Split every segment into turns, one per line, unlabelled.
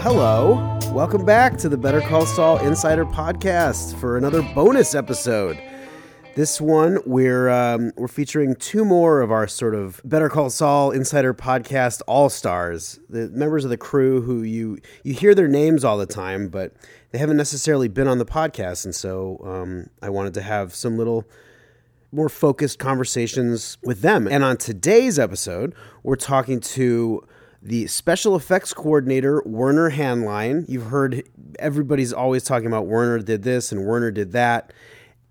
hello. Welcome back to the Better Call Saul Insider Podcast for another bonus episode. This one, we're um, we're featuring two more of our sort of Better Call Saul Insider Podcast All Stars, the members of the crew who you you hear their names all the time, but they haven't necessarily been on the podcast, and so um, I wanted to have some little more focused conversations with them. And on today's episode, we're talking to the special effects coordinator, Werner Hahnlein. You've heard everybody's always talking about Werner did this and Werner did that.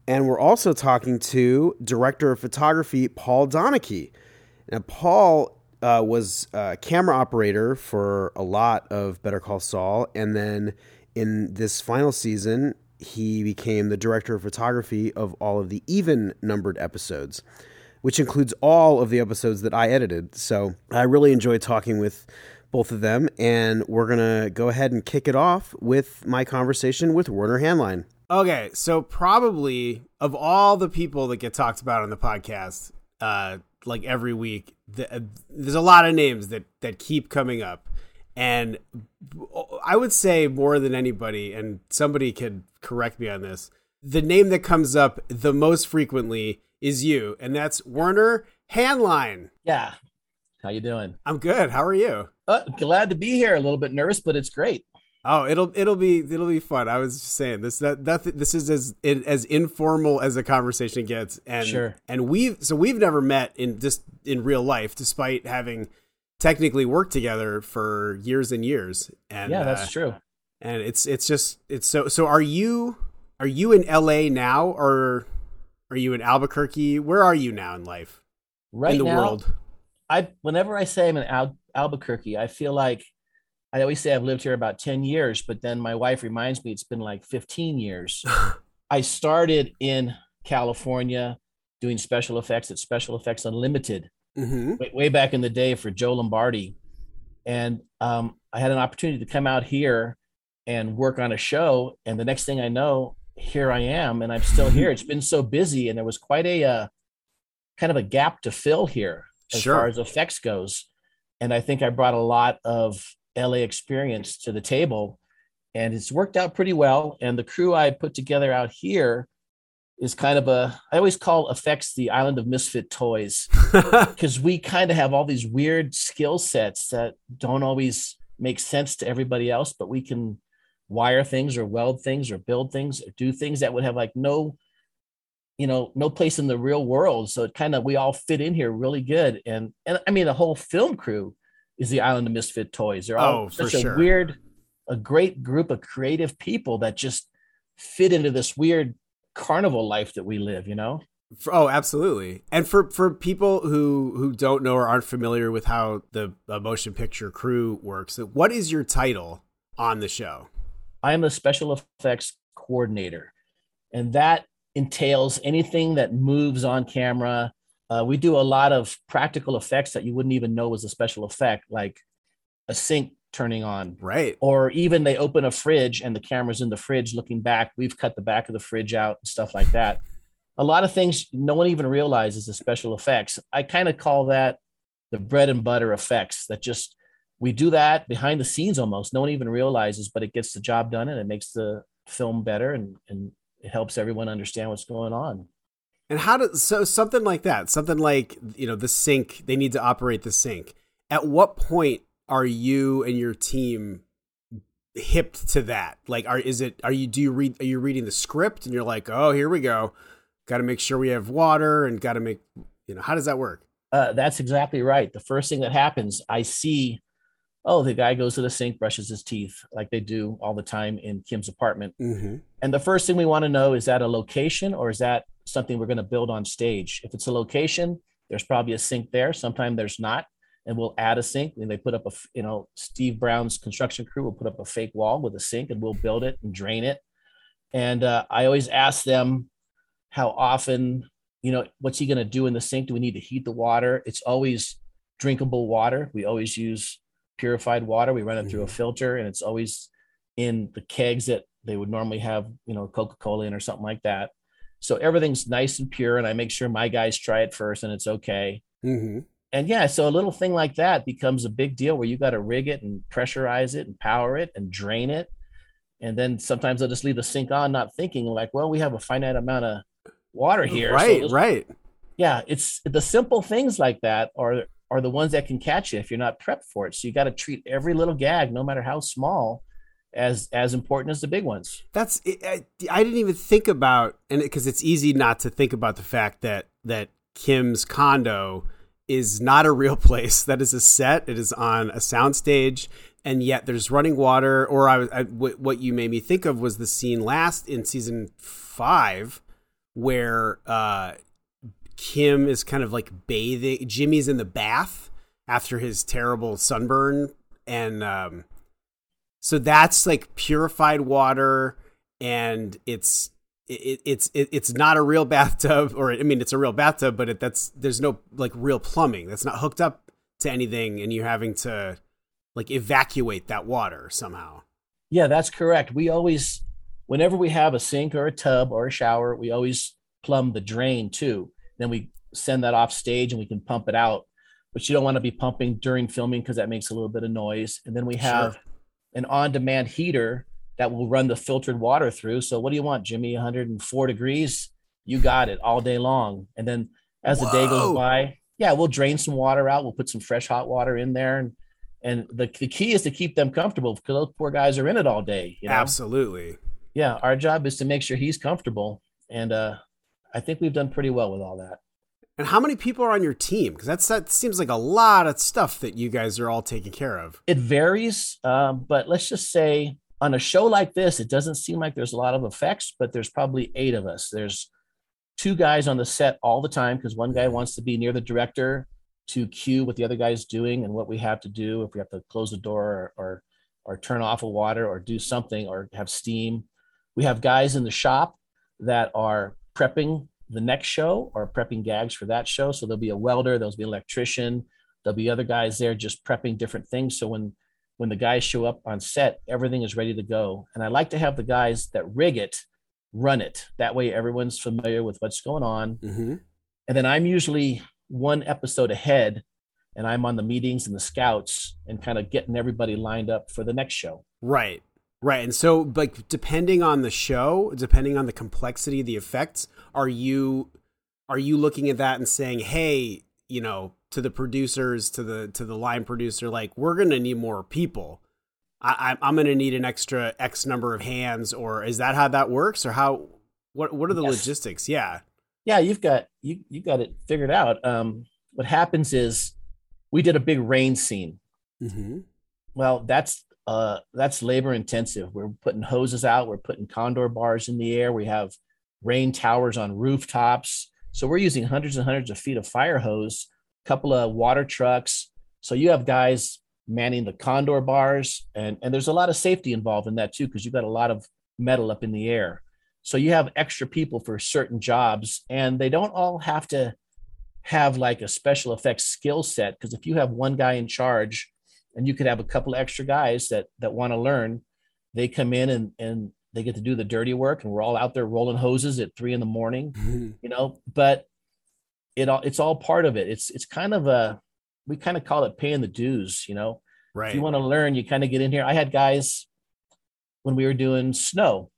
And we're also talking to director of photography, Paul Donachie. Now, Paul uh, was a camera operator for a lot of Better Call Saul. And then in this final season, he became the director of photography of all of the even numbered episodes which includes all of the episodes that I edited. So I really enjoyed talking with both of them, and we're going to go ahead and kick it off with my conversation with Werner Hahnlein. Okay, so probably of all the people that get talked about on the podcast, uh, like every week, the, uh, there's a lot of names that that keep coming up, and I would say more than anybody, and somebody could correct me on this. The name that comes up the most frequently is you, and that's Werner Hahnlein.
Yeah. How you doing?
I'm good. How are you?
Uh, glad to be here. A little bit nervous, but it's great.
Oh, it'll it'll be it'll be fun. I was just saying this that that this is as as informal as a conversation gets, and
sure.
and we've so we've never met in just in real life, despite having technically worked together for years and years. And
yeah, that's uh, true.
And it's it's just it's so so. Are you are you in L.A. now, or are you in Albuquerque? Where are you now in life?
Right
in the
now,
world.
I whenever I say I'm in Al- Albuquerque, I feel like I always say I've lived here about 10 years, but then my wife reminds me it's been like 15 years. I started in California doing special effects at Special Effects Unlimited
mm-hmm.
way, way, back in the day for Joe Lombardi. And um, I had an opportunity to come out here and work on a show. And the next thing I know, here I am, and I'm still here. It's been so busy, and there was quite a uh, kind of a gap to fill here as
sure.
far as effects goes. And I think I brought a lot of LA experience to the table, and it's worked out pretty well. And the crew I put together out here is kind of a I always call effects the island of misfit toys because we kind of have all these weird skill sets that don't always make sense to everybody else, but we can wire things or weld things or build things or do things that would have like no you know no place in the real world so it kind of we all fit in here really good and and i mean the whole film crew is the island of misfit toys they're all
oh,
such
a
sure. weird a great group of creative people that just fit into this weird carnival life that we live you know
Oh, absolutely. And for for people who who don't know or aren't familiar with how the uh, motion picture crew works, what is your title on the show?
I am a special effects coordinator, and that entails anything that moves on camera. Uh, we do a lot of practical effects that you wouldn't even know was a special effect, like a sink turning on.
Right.
Or even they open a fridge and the camera's in the fridge looking back. We've cut the back of the fridge out and stuff like that. A lot of things no one even realizes the special effects. I kind of call that the bread and butter effects that just we do that behind the scenes almost. No one even realizes, but it gets the job done and it makes the film better and, and it helps everyone understand what's going on.
And how does so something like that, something like you know the sink, they need to operate the sink. At what point are you and your team hipped to that? Like, are is it are you do you read are you reading the script and you're like, oh, here we go, got to make sure we have water and got to make you know how does that work?
Uh, that's exactly right. The first thing that happens, I see oh, the guy goes to the sink, brushes his teeth like they do all the time in Kim's apartment.
Mm-hmm.
And the first thing we want to know is that a location or is that something we're going to build on stage? If it's a location, there's probably a sink there. Sometimes there's not. And we'll add a sink. And they put up a, you know, Steve Brown's construction crew will put up a fake wall with a sink and we'll build it and drain it. And uh, I always ask them how often, you know, what's he going to do in the sink? Do we need to heat the water? It's always drinkable water. We always use purified water. We run it through a mm-hmm. filter, and it's always in the kegs that they would normally have, you know, Coca Cola in or something like that. So everything's nice and pure, and I make sure my guys try it first, and it's okay.
Mm-hmm.
and yeah, so a little thing like that becomes a big deal where you got to rig it and pressurize it and power it and drain it. And then sometimes they'll just leave the sink on, not thinking like, well, we have a finite amount of water here.
Right, so right.
Yeah, it's the simple things like that are are the ones that can catch you if you're not prepped for it. So you got to treat every little gag, no matter how small, as as important as the big ones.
That's I, I didn't even think about and because it, it's easy not to think about the fact that that Kim's condo is not a real place. That is a set. It is on a soundstage, and yet there's running water. Or I, I what you made me think of was the scene last in season five where uh, Kim is kind of like bathing. Jimmy's in the bath after his terrible sunburn, and um, so that's like purified water, and it's it, it's it, it's not a real bathtub, or I mean, it's a real bathtub, but it, that's there's no like real plumbing. That's not hooked up to anything, and you're having to like evacuate that water somehow.
Yeah, that's correct. We always, whenever we have a sink or a tub or a shower, we always plumb the drain too. Then we send that off stage and we can pump it out. But you don't want to be pumping during filming because that makes a little bit of noise. And then we have sure. an on-demand heater that will run the filtered water through. So what do you want, Jimmy? 104 degrees. You got it all day long. And then as Whoa. the day goes by, yeah, we'll drain some water out. We'll put some fresh hot water in there. And and the, the key is to keep them comfortable because those poor guys are in it all day. You know?
Absolutely.
Yeah. Our job is to make sure he's comfortable. And uh I think we've done pretty well with all that.
And how many people are on your team? Because that's that seems like a lot of stuff that you guys are all taking care of.
It varies, um, but let's just say on a show like this, it doesn't seem like there's a lot of effects, but there's probably eight of us. There's two guys on the set all the time because one guy wants to be near the director to cue what the other guy's doing and what we have to do if we have to close the door or, or, or turn off a water or do something or have steam. We have guys in the shop that are prepping the next show or prepping gags for that show. So there'll be a welder, there'll be an electrician, there'll be other guys there just prepping different things. So when when the guys show up on set, everything is ready to go. And I like to have the guys that rig it run it. That way, everyone's familiar with what's going on. Mm-hmm. And then I'm usually one episode ahead and I'm on the meetings and the scouts and kind of getting everybody lined up for the next show.
Right. Right. And so like depending on the show, depending on the complexity of the effects, are you are you looking at that and saying, "Hey, you know, to the producers, to the to the line producer, like we're gonna need more people. I, I'm gonna need an extra X number of hands, or is that how that works, or how? What What are the yes. logistics? Yeah,
yeah, you've got you you got it figured out. Um, what happens is we did a big rain scene. Mm-hmm. Well, that's uh that's labor intensive. We're putting hoses out. We're putting condor bars in the air. We have rain towers on rooftops. So we're using hundreds and hundreds of feet of fire hose a couple of water trucks. So you have guys manning the condor bars, and and there's a lot of safety involved in that too because you've got a lot of metal up in the air. So you have extra people for certain jobs, and they don't all have to have like a special effects skill set because if you have one guy in charge and you could have a couple extra guys that that want to learn they come in and and they get to do the dirty work and we're all out there rolling hoses at three in the morning mm-hmm. you know but it all it's all part of it. It's it's kind of a we kind of call it paying the dues, you know.
Right.
If you want to learn, you kind of get in here. I had guys when we were doing snow.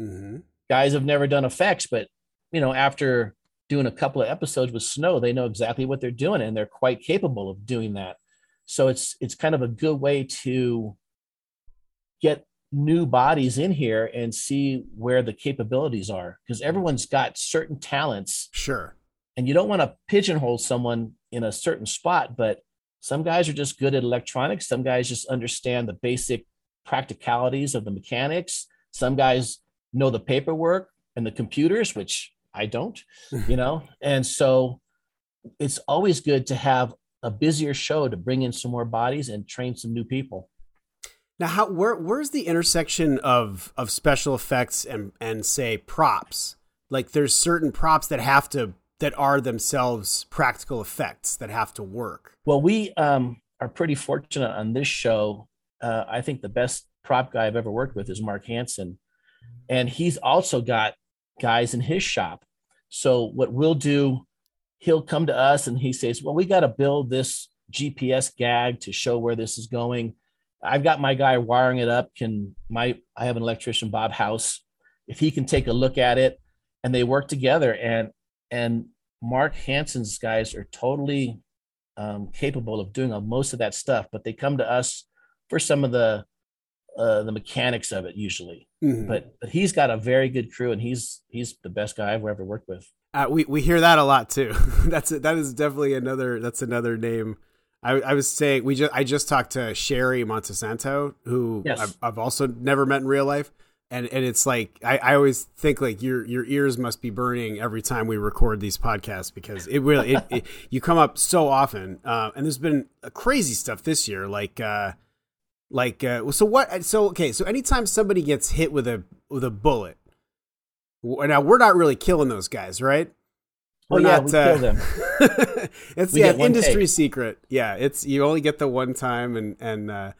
Mm-hmm. Guys have never done effects, but you know, after doing a couple of episodes with snow, they know exactly what they're doing and they're quite capable of doing that. So it's it's kind of a good way to get new bodies in here and see where the capabilities are because everyone's got certain talents.
Sure.
And you don't want to pigeonhole someone in a certain spot but some guys are just good at electronics. Some guys just understand the basic practicalities of the mechanics. Some guys know the paperwork and the computers which i don't you know? And so it's always good to have a busier show to bring in some more bodies and train some new people
now how where where's the intersection of of special effects and and say props like there's certain props that have to that are themselves practical effects that have to work.
Well, we um, are pretty fortunate on this show. Uh, I think the best prop guy I've ever worked with is Mark Hansen, and he's also got guys in his shop. So what we'll do, he'll come to us and he says, Well, we got to build this GPS gag to show where this is going. I've got my guy wiring it up. Can my I have an electrician, Bob House, if he can take a look at it, and they work together. And and Mark Hansen's guys are totally um, capable of doing most of that stuff, but they come to us for some of the uh, the mechanics of it usually. Mm-hmm. But but he's got a very good crew, and he's he's the best guy I've ever worked with.
Uh, we we hear that a lot too. that's that is definitely another that's another name. I, I was saying we just I just talked to Sherri Montesanto, who yes. I've, I've also never met in real life, and and it's like I, I always think like your your ears must be burning every time we record these podcasts because it really it, it, you come up so often, uh, and there's been crazy stuff this year like. Uh, like uh, so what so okay so anytime somebody gets hit with a with a bullet now we're not really killing those guys, right?
Oh we're yeah, not, we uh, kill them.
it's we yeah, industry take. secret. Yeah, it's you only get the one time, and and uh,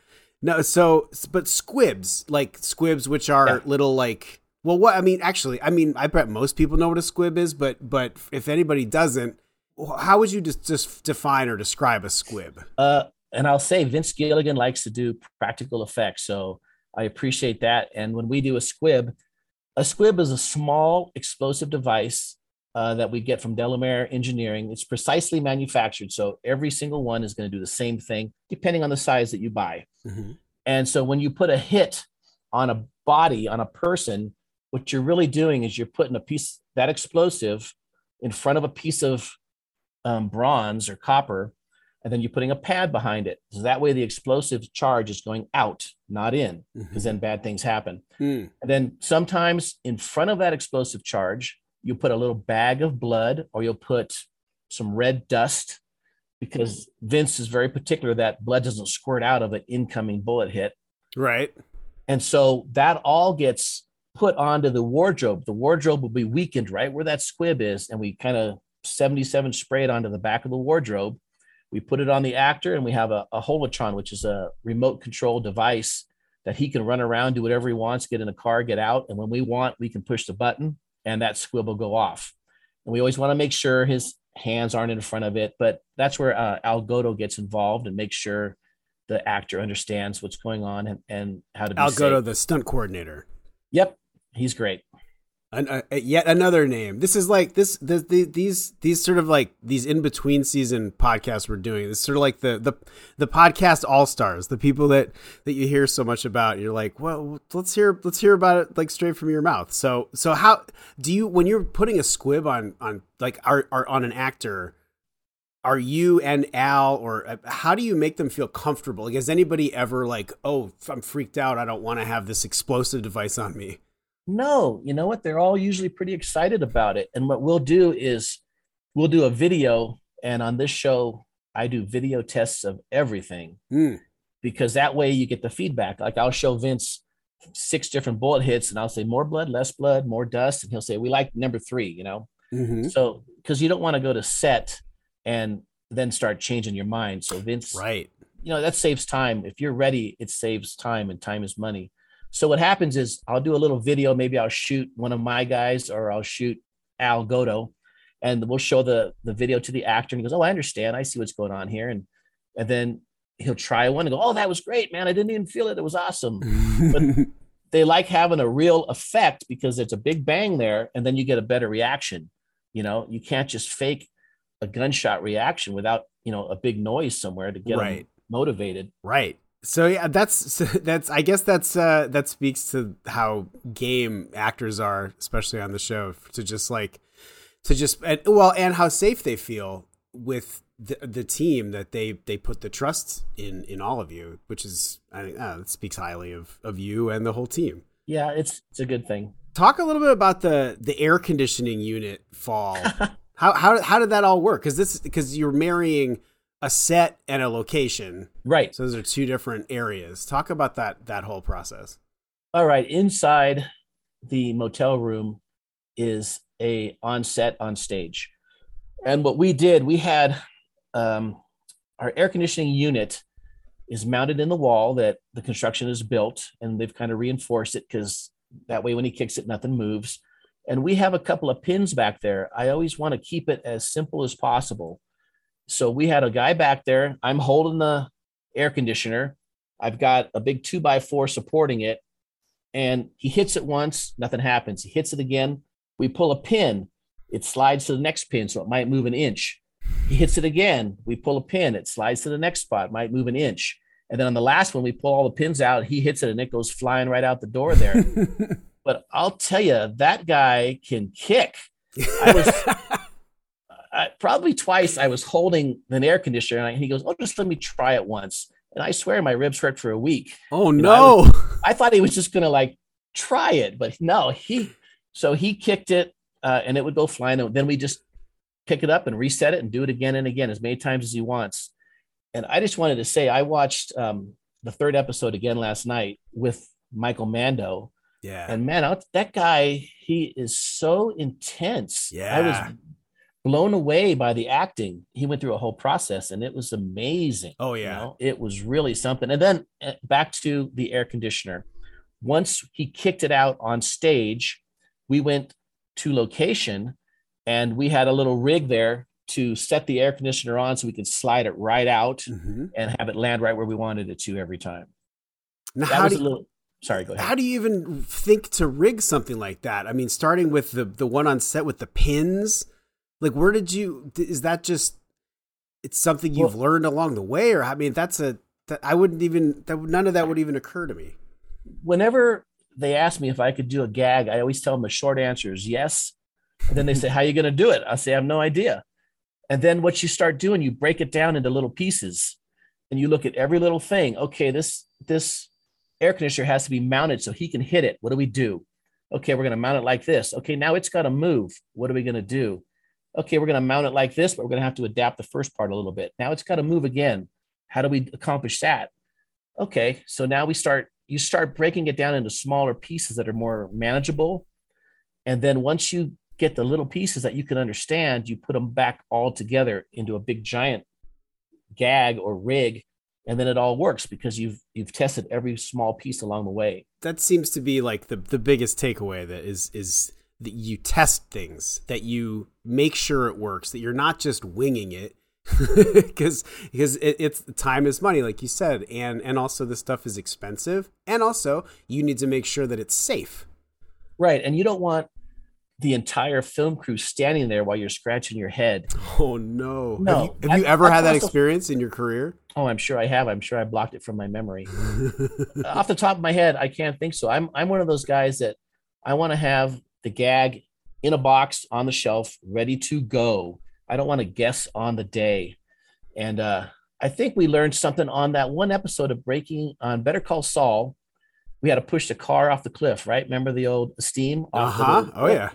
no, so but squibs like squibs, which are yeah. little like well, what I mean, actually, I mean, I bet most people know what a squib is, but but if anybody doesn't, how would you just, just define or describe a squib?
Uh, and I'll say Vince Gilligan likes to do practical effects, so I appreciate that. And when we do a squib, a squib is a small explosive device uh, that we get from Delamere Engineering. It's precisely manufactured, so every single one is going to do the same thing, depending on the size that you buy. Mm-hmm. And so when you put a hit on a body on a person, what you're really doing is you're putting a piece that explosive in front of a piece of um, bronze or copper and then you're putting a pad behind it. So that way the explosive charge is going out, not in, because mm-hmm. then bad things happen. Mm. And then sometimes in front of that explosive charge, you put a little bag of blood or you'll put some red dust because Vince is very particular that blood doesn't squirt out of an incoming bullet hit.
Right.
And so that all gets put onto the wardrobe. The wardrobe will be weakened right where that squib is. And we kind of 77 spray it onto the back of the wardrobe we put it on the actor and we have a, a holotron which is a remote control device that he can run around do whatever he wants get in a car get out. And when we want we can push the button and that squib will go off. And we always want to make sure his hands aren't in front of it but that's where uh, Al Goto gets involved and makes sure the actor understands what's going on and, and how to be
Al Goto the stunt coordinator.
Yep he's great
an, yet another name. This is like this the, the, these these sort of like these in between season podcasts we're doing. This sort of like the the the podcast all stars, the people that that you hear so much about. You're like, well, let's hear let's hear about it like straight from your mouth. So so how do you when you're putting a squib on on like are, are on an actor? Are you and Al, or uh, how do you make them feel comfortable? Like, has anybody ever like, oh, I'm freaked out. I don't want to have this explosive device on me.
No, you know what? They're all usually pretty excited about it. And what we'll do is we'll do a video. And on this show, I do video tests of everything mm. because that way you get the feedback. Like I'll show Vince six different bullet hits and I'll say more blood, less blood, more dust. And he'll say, we like number three, you know? Mm-hmm. So, because you don't want to go to set and then start changing your mind. So, Vince,
right.
You know, that saves time. If you're ready, it saves time and time is money. So what happens is I'll do a little video. Maybe I'll shoot one of my guys or I'll shoot Al Goto and we'll show the, the video to the actor and he goes, Oh, I understand. I see what's going on here. And, and then he'll try one and go, Oh, that was great, man. I didn't even feel it. It was awesome. but they like having a real effect because it's a big bang there. And then you get a better reaction. You know, you can't just fake a gunshot reaction without, you know, a big noise somewhere to get right. them motivated.
Right. So yeah, that's that's I guess that's uh that speaks to how game actors are, especially on the show, to just like to just and, well, and how safe they feel with the, the team that they they put the trust in in all of you, which is I think uh, speaks highly of of you and the whole team.
Yeah, it's it's a good thing.
Talk a little bit about the the air conditioning unit fall. how how how did that all work? Because this because you're marrying a set and a location.
Right.
So those are two different areas. Talk about that that whole process.
All right. Inside the motel room is a on set on stage. And what we did, we had um, our air conditioning unit is mounted in the wall that the construction is built, and they've kind of reinforced it because that way when he kicks it, nothing moves. And we have a couple of pins back there. I always want to keep it as simple as possible. So we had a guy back there. I'm holding the air conditioner. I've got a big two by four supporting it. And he hits it once, nothing happens. He hits it again. We pull a pin, it slides to the next pin, so it might move an inch. He hits it again. We pull a pin, it slides to the next spot, might move an inch. And then on the last one, we pull all the pins out. He hits it and it goes flying right out the door there. but I'll tell you, that guy can kick. I was I, probably twice. I was holding an air conditioner and he goes, "Oh, just let me try it once." And I swear my ribs hurt for a week.
Oh
You know,
no.
I, was- I thought he was just gonna like try it, but no, he so he kicked it uh, and it would go flying. And then we just pick it up and reset it and do it again and again as many times as he wants. And I just wanted to say I watched um, the third episode again last night with Michael Mando,
yeah.
and man, that guy he is so intense. I
Yeah.
was blown away by the acting. He went through a whole process, and it was amazing.
oh
You
yeah.
know, it was really something. And then uh, back to the air conditioner. Once he kicked it out on stage, we went to location and we had a little rig there to set the air conditioner on so we could slide it right out
Mhm.
and have it land right where we wanted it to every time.
Now,
That
how
was
do
a little sorry, go ahead.
How do you even think to rig something like that? I mean, starting with the the one on set with the pins, like where did you? Is that just? It's something you've learned along the way, or I mean, that's a. That, I wouldn't even. That none of that would even occur to me.
Whenever they ask me if I could do a gag, I always tell them the short answer is yes. And then they say, How are you going to do it? I say, I have no idea. And then what you start doing, you break it down into little pieces and you look at every little thing. Okay, this this air conditioner has to be mounted so he can hit it. What do we do? Okay, we're going to mount it like this. Okay, now it's got to move. What are we going to do? Okay, we're going to mount it like this, but we're going to have to adapt the first part a little bit. Now it's got to move again. How do we accomplish that? Okay, so now we start you start breaking it down into smaller pieces that are more manageable. And then once you get the little pieces that you can understand, you put them back all together into a big giant gag or rig, and then it all works because you've you've tested every small piece along the way.
That seems to be like the the biggest takeaway. That is is that you test things, that you make sure it works, that you're not just winging it. because because it, it's time is money like you said and and also this stuff is expensive and also you need to make sure that it's safe
Right. And you don't want the entire film crew standing there while you're scratching your head.
Oh no!
No.
Have you, have you
I-
ever
I
had that
also-
experience in your career?
Oh, I'm sure I have. I'm sure I blocked it from my memory. Off the top of my head, I can't think so. I'm I'm one of those guys that I want to have the gag in a box on the shelf, ready to go. I don't want to guess on the day. And uh, I think we learned something on that one episode of Breaking on Better Call Saul. We had to push the car off the cliff, right? Remember the old Esteem?
Uh huh. Oh yeah.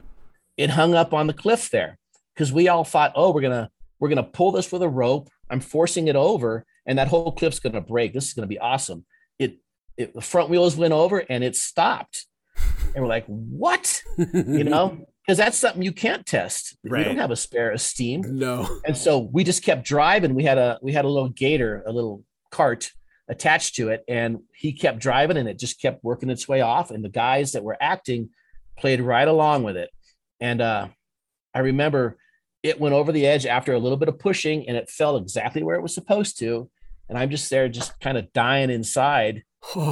it hung up on the cliff there because we all thought, oh, we're gonna we're gonna pull this with a rope. I'm forcing it over, and that whole cliff's gonna break. This is gonna be awesome. It, it the front wheels went over and it stopped, and we're like, what? You know, because that's something you can't test. We don't have a spare of Esteem,
no.
and so we just kept driving. We had a we had a little gator, a little cart attached to it, and he kept driving, and it just kept working its way off. And the guys that were acting played right along with it. And uh, I remember it went over the edge after a little bit of pushing, and it fell exactly where it was supposed to. And I'm just there, just kind of dying inside.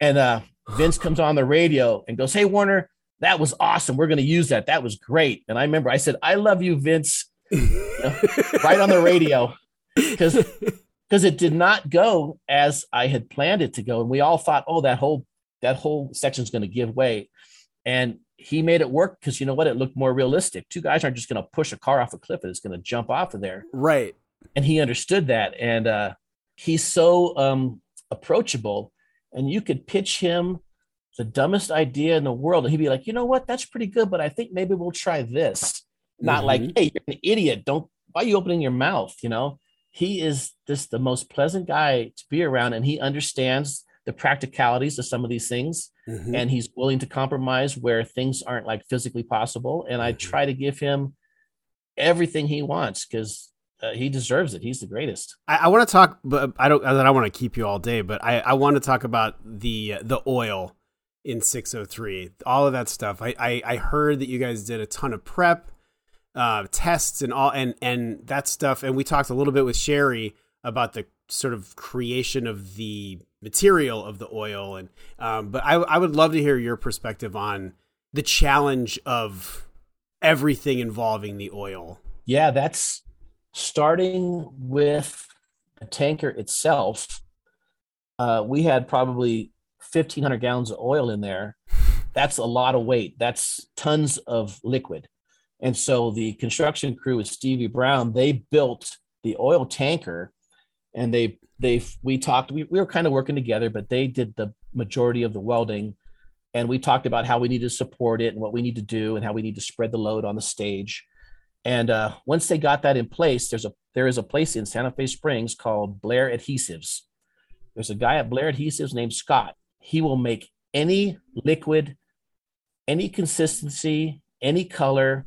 And uh, Vince comes on the radio and goes, "Hey Werner, that was awesome. We're going to use that. That was great." And I remember I said, "I love you, Vince," right on the radio because because it did not go as I had planned it to go, and we all thought, "Oh, that whole that whole section's going to give way," and he made it work because you know what? It looked more realistic. Two guys aren't just going to push a car off a cliff and it's going to jump off of there,
right.
and he understood that, and uh, he's so um, approachable, and you could pitch him the dumbest idea in the world, and he'd be like, "You know what? That's pretty good, but I think maybe we'll try this." Not like,
Mhm.
"Hey, you're an idiot! Don't why are you opening your mouth?" You know he is just the most pleasant guy to be around and he understands the practicalities of some of these things
Mhm.
and he's willing to compromise where things aren't like physically possible and i
Mhm.
try to give him everything he wants because uh, he deserves it he's the greatest
I, I want to talk, but I don't. I don't want to keep you all day. But I, I want to talk about the the oil in 603. All of that stuff. I, I, I heard that you guys did a ton of prep, uh, tests, and all, and and that stuff. And we talked a little bit with Sherry about the sort of creation of the material of the oil. And um, but I, I would love to hear your perspective on the challenge of everything involving the oil.
Yeah, that's starting with the tanker itself. Uh, we had probably 1,500 gallons of oil in there. That's a lot of weight. That's tons of liquid. And so the construction crew with Stevie Brown, they built the oil tanker and they they we talked we, we were kind of working together but they did the majority of the welding and we talked about how we need to support it and what we need to do and how we need to spread the load on the stage and uh, once they got that in place there's a there is a place in santa fe springs called blair adhesives. There's a guy at blair adhesives named scott. He will make any liquid any consistency any color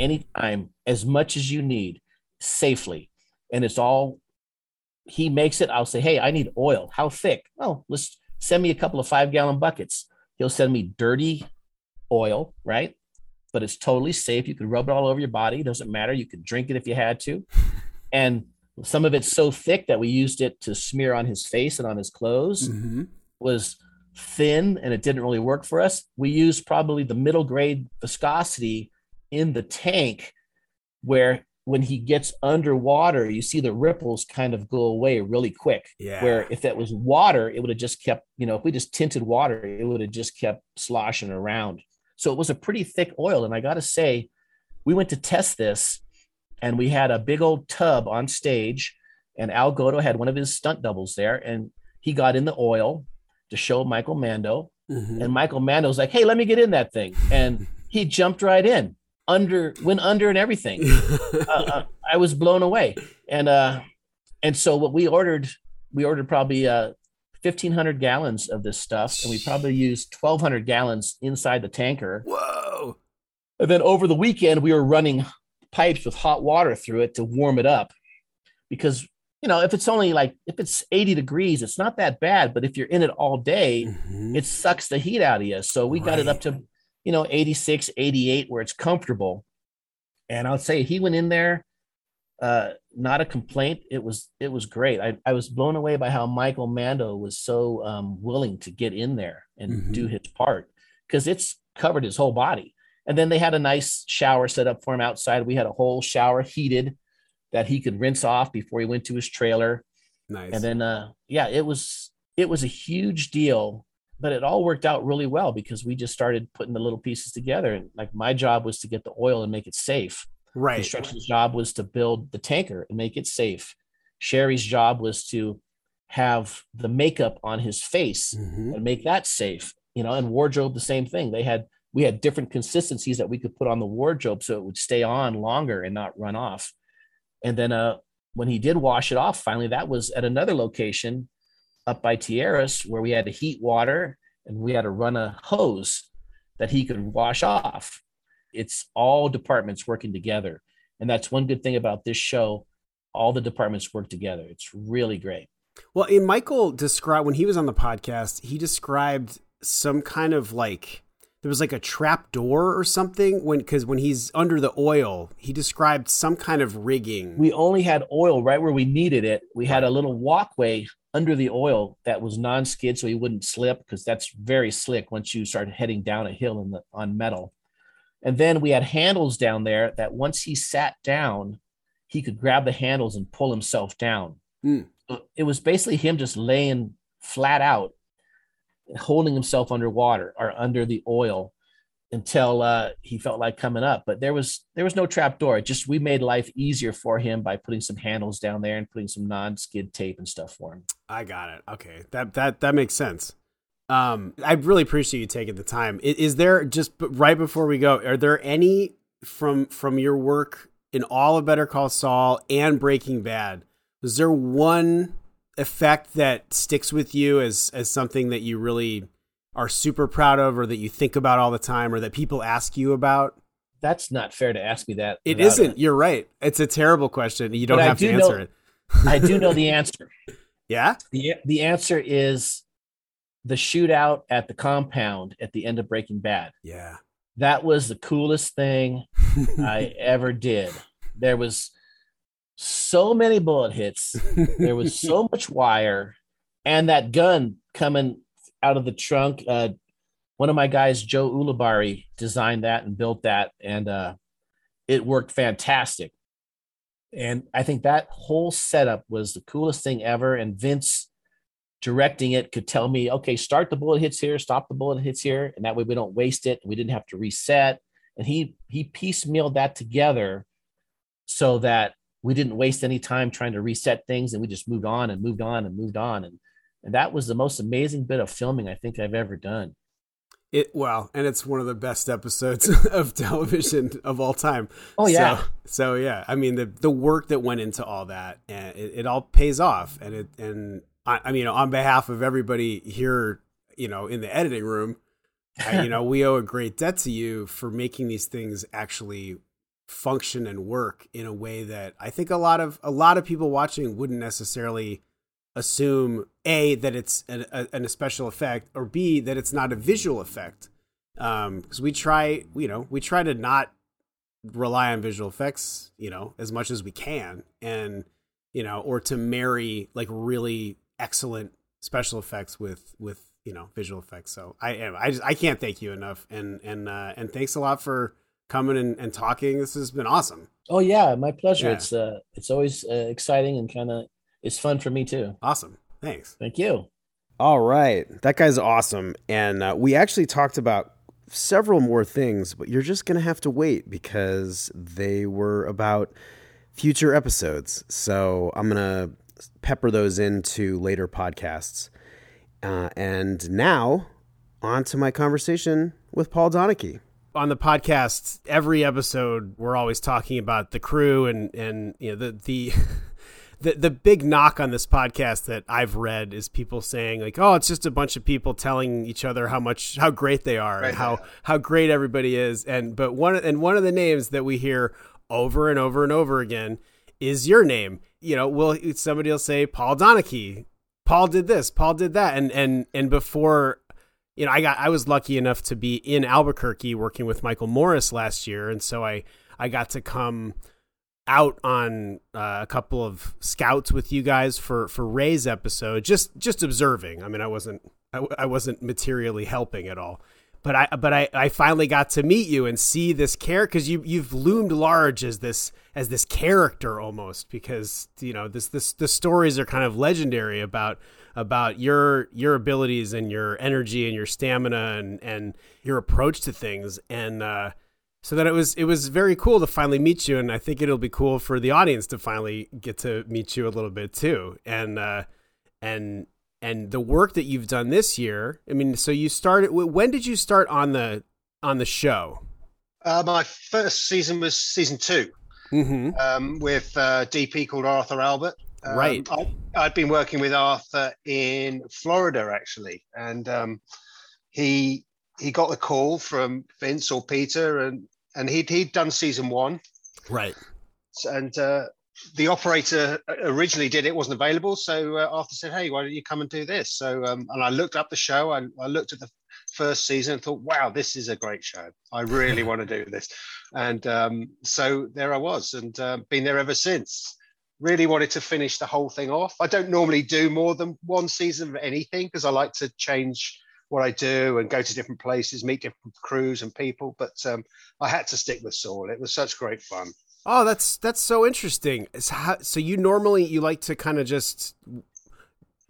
anytime as much as you need safely. And it's all he makes it. I'll say hey i need oil. How thick? Oh let's send me a couple of five gallon buckets. He'll send me dirty oil right but it's totally safe you could rub it all over your body it doesn't matter you could drink it if you had to and some of it's so thick that we used it to smear on his face and on his clothes mm-hmm. was thin and it didn't really work for us we used probably the middle grade viscosity in the tank where when he gets underwater, you see the ripples kind of go away really quick.
Yeah.
Where if that was water, it would have just kept, you know, if we just tinted water, it would have just kept sloshing around. So it was a pretty thick oil. And I got to say, we went to test this and we had a big old tub on stage. And Al Goto had one of his stunt doubles there. And he got in the oil to show Michael Mando. Mm-hmm. And Michael Mando's like, hey, let me get in that thing. And he jumped right in under went under and everything uh, uh, i was blown away and uh and so what we ordered we ordered probably uh 1500 gallons of this stuff and we probably used 1200 gallons inside the tanker
whoa
and then over the weekend we were running pipes with hot water through it to warm it up because you know if it's only like if it's 80 degrees it's not that bad but if you're in it all day mm-hmm. it sucks the heat out of you so we right. got it up to you know, 86, 88, where it's comfortable. And I'll say he went in there, uh, not a complaint. It was it was great. I, I was blown away by how Michael Mando was so um, willing to get in there and mm-hmm. do his part because it's covered his whole body. And then they had a nice shower set up for him outside. We had a whole shower heated that he could rinse off before he went to his trailer.
Nice.
And then uh yeah, it was it was a huge deal but it all worked out really well because we just started putting the little pieces together. And like my job was to get the oil and make it safe.
Right.
Construction's job was to build the tanker and make it safe. Sherry's job was to have the makeup on his face mm-hmm. and make that safe. You know, and wardrobe the same thing. They had we had different consistencies that we could put on the wardrobe so it would stay on longer and not run off. And then uh when he did wash it off, finally that was at another location up by Tierras where we had to heat water and we had to run a hose that he could wash off. It's all departments working together. And that's one good thing about this show. All the departments work together. It's really great.
Well, and Michael described when he was on the podcast, he described some kind of like there was like a trap door or something when because when he's under the oil he described some kind of rigging
we only had oil right where we needed it we had a little walkway under the oil that was non-skid so he wouldn't slip because that's very slick once you start heading down a hill in the on metal and then we had handles down there that once he sat down he could grab the handles and pull himself down mm. it was basically him just laying flat out holding himself underwater or under the oil until uh, he felt like coming up. But there was there was no trap door. It just we made life easier for him by putting some handles down there and putting some non-skid tape and stuff for him.
I got it. Okay, that that that makes sense. Um, I really appreciate you taking the time. Is, is there just right before we go? Are there any from from your work in all of Better Call Saul and Breaking Bad? Was there one effect that sticks with you as as something that you really are super proud of or that you think about all the time or that people ask you about?
That's not fair to ask me that.
It isn't. You're right. It's a terrible question. You don't but have to answer
know, it. I do know the answer.
Yeah?
The the answer is the shootout at the compound at the end of Breaking Bad.
Yeah.
That was the coolest thing I ever did. There was so many bullet hits. There was so much wire, and that gun coming out of the trunk. Uh, one of my guys, Joe Ulibarri, designed that and built that, and uh, it worked fantastic. And I think that whole setup was the coolest thing ever. And Vince directing it could tell me, okay, start the bullet hits here, stop the bullet hits here, and that way we don't waste it. We didn't have to reset. And he he piecemealed that together so that we didn't waste any time trying to reset things and we just moved on and moved on and moved on. And and that was the most amazing bit of filming I think I've ever done.
It well, and it's one of the best episodes of television of all time.
Oh yeah.
So, so, yeah, I mean the the work that went into all that, and it, it all pays off. And it and I, I, mean on behalf of everybody here, you know, in the editing room, I, you know, we owe a great debt to you for making these things actually function and work in a way that I think a lot of a lot of people watching wouldn't necessarily assume a that it's an, a, an, a special effect or b that it's not a visual effect. Because um, we try you know we try to not rely on visual effects you know as much as we can and you know or to marry like really excellent special effects with with you know visual effects so i i just i can't thank you enough and and uh and thanks a lot for coming and, and talking this has been awesome
oh yeah my pleasure yeah. it's uh it's always uh, exciting and kind of it's fun for me too.
Awesome. Thanks.
Thank you.
All right. That guy's awesome. And uh, we actually talked about several more things, but you're just going to have to wait because they were about future episodes. So I'm going to pepper those into later podcasts. Uh, and now, on to my conversation with Paul Donachie. On the podcast, every episode, we're always talking about the crew and and you know the the the the big knock on this podcast that I've read is people saying like, "Oh, it's just a bunch of people telling each other how much how great they are right. and how how great everybody is." And but one and one of the names that we hear over and over and over again is your name. You know, will somebody will say Paul Donachie. Paul did this. Paul did that. And and and before you know, I got I was lucky enough to be in Albuquerque working with Michael Morris last year, and so I I got to come out on uh, a couple of scouts with you guys for for Ray's episode, just just observing. I mean, I wasn't I, I wasn't materially helping at all, but I but I, I finally got to meet you and see this character because you you've loomed large as this as this character almost because you know this this the stories are kind of legendary about about your your abilities and your energy and your stamina and and your approach to things. And uh so that it was it was very cool to finally meet you and i think it'll be cool for the audience to finally get to meet you a little bit too. And uh and and the work that you've done this year i mean so you started when did you start on the on the show
uh, my first season was season 2 mm-hmm. um, with uh, dp called arthur albert
um, right
I, i'd been working with arthur in florida actually and um, he he got the call from Vince or Peter, and and he'd he'd done season one,
right?
And uh, the operator originally did it wasn't available, so uh, Arthur said, "Hey, why don't you come and do this?" So um, and I looked up the show, I, I looked at the first season and thought, "Wow, this is a great show. I really want to do this," and um, so there I was, and uh, been there ever since. Really wanted to finish the whole thing off. I don't normally do more than one season of anything because I like to change what I do and go to different places, meet different crews and people. But um, I had to stick with Saul. It was such great fun.
Oh, that's that's so interesting. So you normally you like to kind of just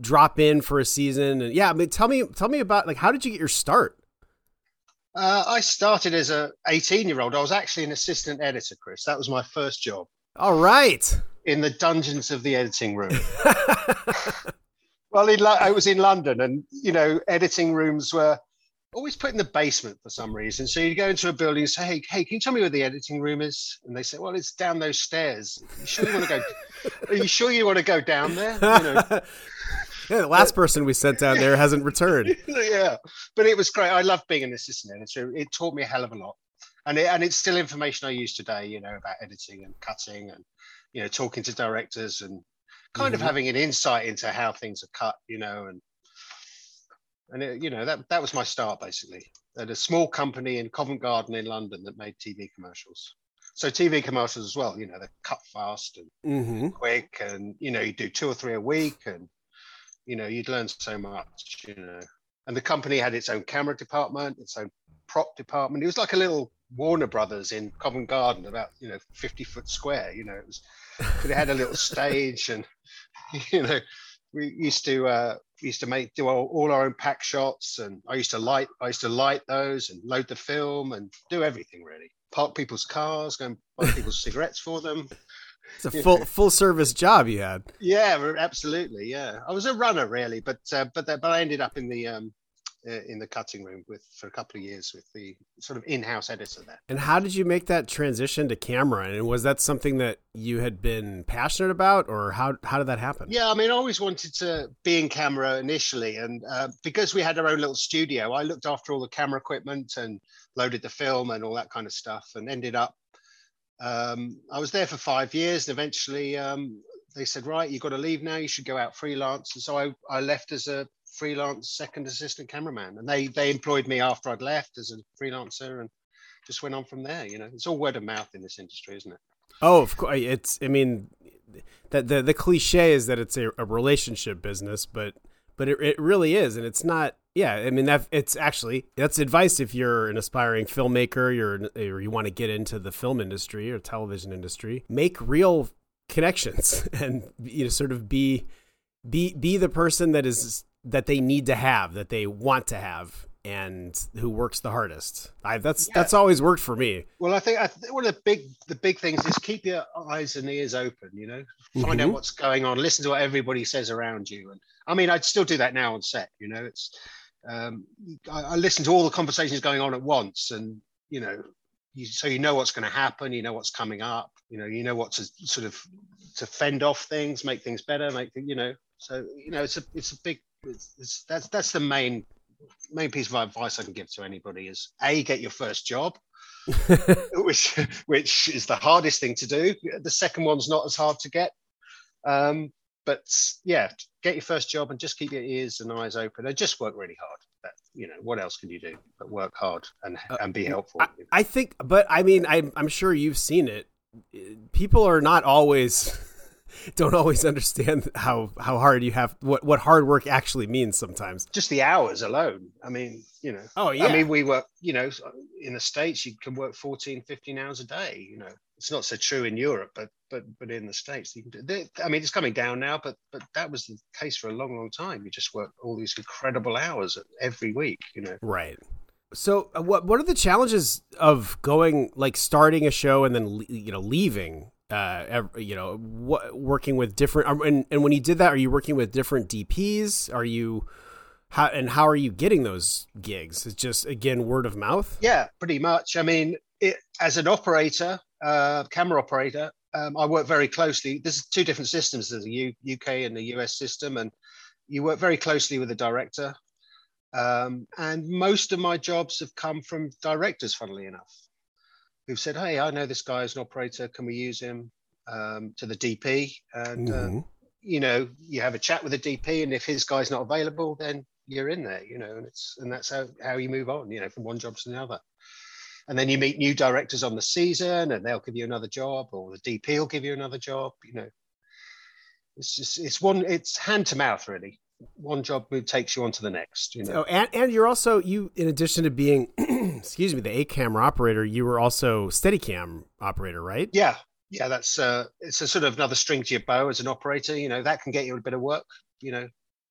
drop in for a season, and yeah. I mean, tell me tell me about like how did you get your start?
Uh, I started as a 18 year old. I was actually an assistant editor, Chris. That was my first job.
All right.
In the dungeons of the editing room. Well, in, I was in London, and you know, editing rooms were always put in the basement for some reason. So you go into a building and say, "Hey, hey, can you tell me where the editing room is?" And they say, "Well, it's down those stairs." Are you sure you want to go? Are you sure you want to go down there? You know?
yeah, the last person we sent down there hasn't returned.
yeah, but it was great. I loved being an assistant editor. It taught me a hell of a lot, and it, and it's still information I use today. You know about editing and cutting, and you know talking to directors and kind mm-hmm. of having an insight into how things are cut, you know, and and it, you know that that was my start basically. At a small company in Covent Garden in London that made TV commercials. So TV commercials as well. You know, they're cut fast and
Mm-hmm.
quick, and you know you do two or three a week, and you know you'd learn so much. You know, and the company had its own camera department, its own prop department. It was like a little Warner Brothers in Covent Garden, about you know fifty foot square. You know, it was, but it had a little stage, and you know we used to uh, we used to make do all, all our own pack shots, and I used to light I used to light those and load the film and do everything really. Park people's cars, go and buy people's cigarettes for them.
It's a full full service job you had.
Yeah, absolutely. Yeah, I was a runner really, but uh, but that, but I ended up in the um, uh, in the cutting room with for a couple of years with the sort of in-house editor there.
And how did you make that transition to camera? And was that something that you had been passionate about, or how how did that happen?
Yeah, I mean, I always wanted to be in camera initially, and uh, because we had our own little studio, I looked after all the camera equipment and loaded the film and all that kind of stuff, and ended up. Um, I was there for five years, and eventually um, they said, "Right, you've got to leave now. You should go out freelance." And so I, I left as a freelance second assistant cameraman, and they they employed me after I'd left as a freelancer, and just went on from there. You know, it's all word of mouth in this industry, isn't it?
Oh, of course. It's. I mean, that the the cliche is that it's a, a relationship business, but but it, it really is, and it's not. Yeah, I mean that it's actually that's advice if you're an aspiring filmmaker, you're or you want to get into the film industry or television industry. Make real connections and you know sort of be be be the person that is that they need to have, that they want to have, and who works the hardest. I that's
Yeah.
that's always worked for me.
Well, I think, I think one of the big the big things is keep your eyes and ears open. You know, find out
Mhm.
what's going on, listen to what everybody says around you. And I mean, I'd still do that now on set. You know, it's um, I, I listen to all the conversations going on at once, and you know, you, so you know what's going to happen. You know what's coming up. You know, you know what to sort of to fend off things, make things better, make you know. So you know, it's a it's a big it's, it's, that's that's the main main piece of advice I can give to anybody is a get your first job which which is the hardest thing to do. The second one's not as hard to get. Um, but yeah, get your first job and just keep your ears and eyes open and just work really hard. That, you know, what else can you do but work hard and and be helpful?
I, I think, but I mean, I'm, I'm sure you've seen it. People are not always, don't always understand how, how hard you have, what, what hard work actually means sometimes.
just the hours alone. I mean, you know,
Oh, yeah.
I mean, we work, you know, in the States, you can work 14, 15 hours a day, you know, it's not so true in Europe, but, but, but in the States, you can do, they, I mean, it's coming down now, but, but that was the case for a long, long time. You just work all these incredible hours every week, you know.
Right. So uh, what, what are the challenges of going, like starting a show and then, you know, leaving, uh, you know, what, working with different, um, and, and when you did that, are you working with different DPs? Are you, how, and how are you getting those gigs? It's just, again, word of mouth?
Yeah, pretty much. I mean, it, as an operator, uh, camera operator, um, I work very closely. There's two different systems: there's a U- UK and the US system, and you work very closely with the director. Um, and most of my jobs have come from directors, funnily enough, who've said, "Hey, I know this guy is an operator. Can we use him?" Um, to the DP, and uh,
Mhm.
you know, you have a chat with the DP, and if his guy's not available, then you're in there, you know, and it's and that's how how you move on, you know, from one job to another. And then you meet new directors on the season, and they'll give you another job, or the DP will give you another job. You know, it's just it's one it's hand to mouth really. One job move takes you on to the next. You know,
Oh, and and you're also you in addition to being excuse me the A camera operator, you were also Steadicam operator, right?
yeah, yeah, that's uh, it's a sort of another string to your bow as an operator. You know, that can get you a bit of work. You know,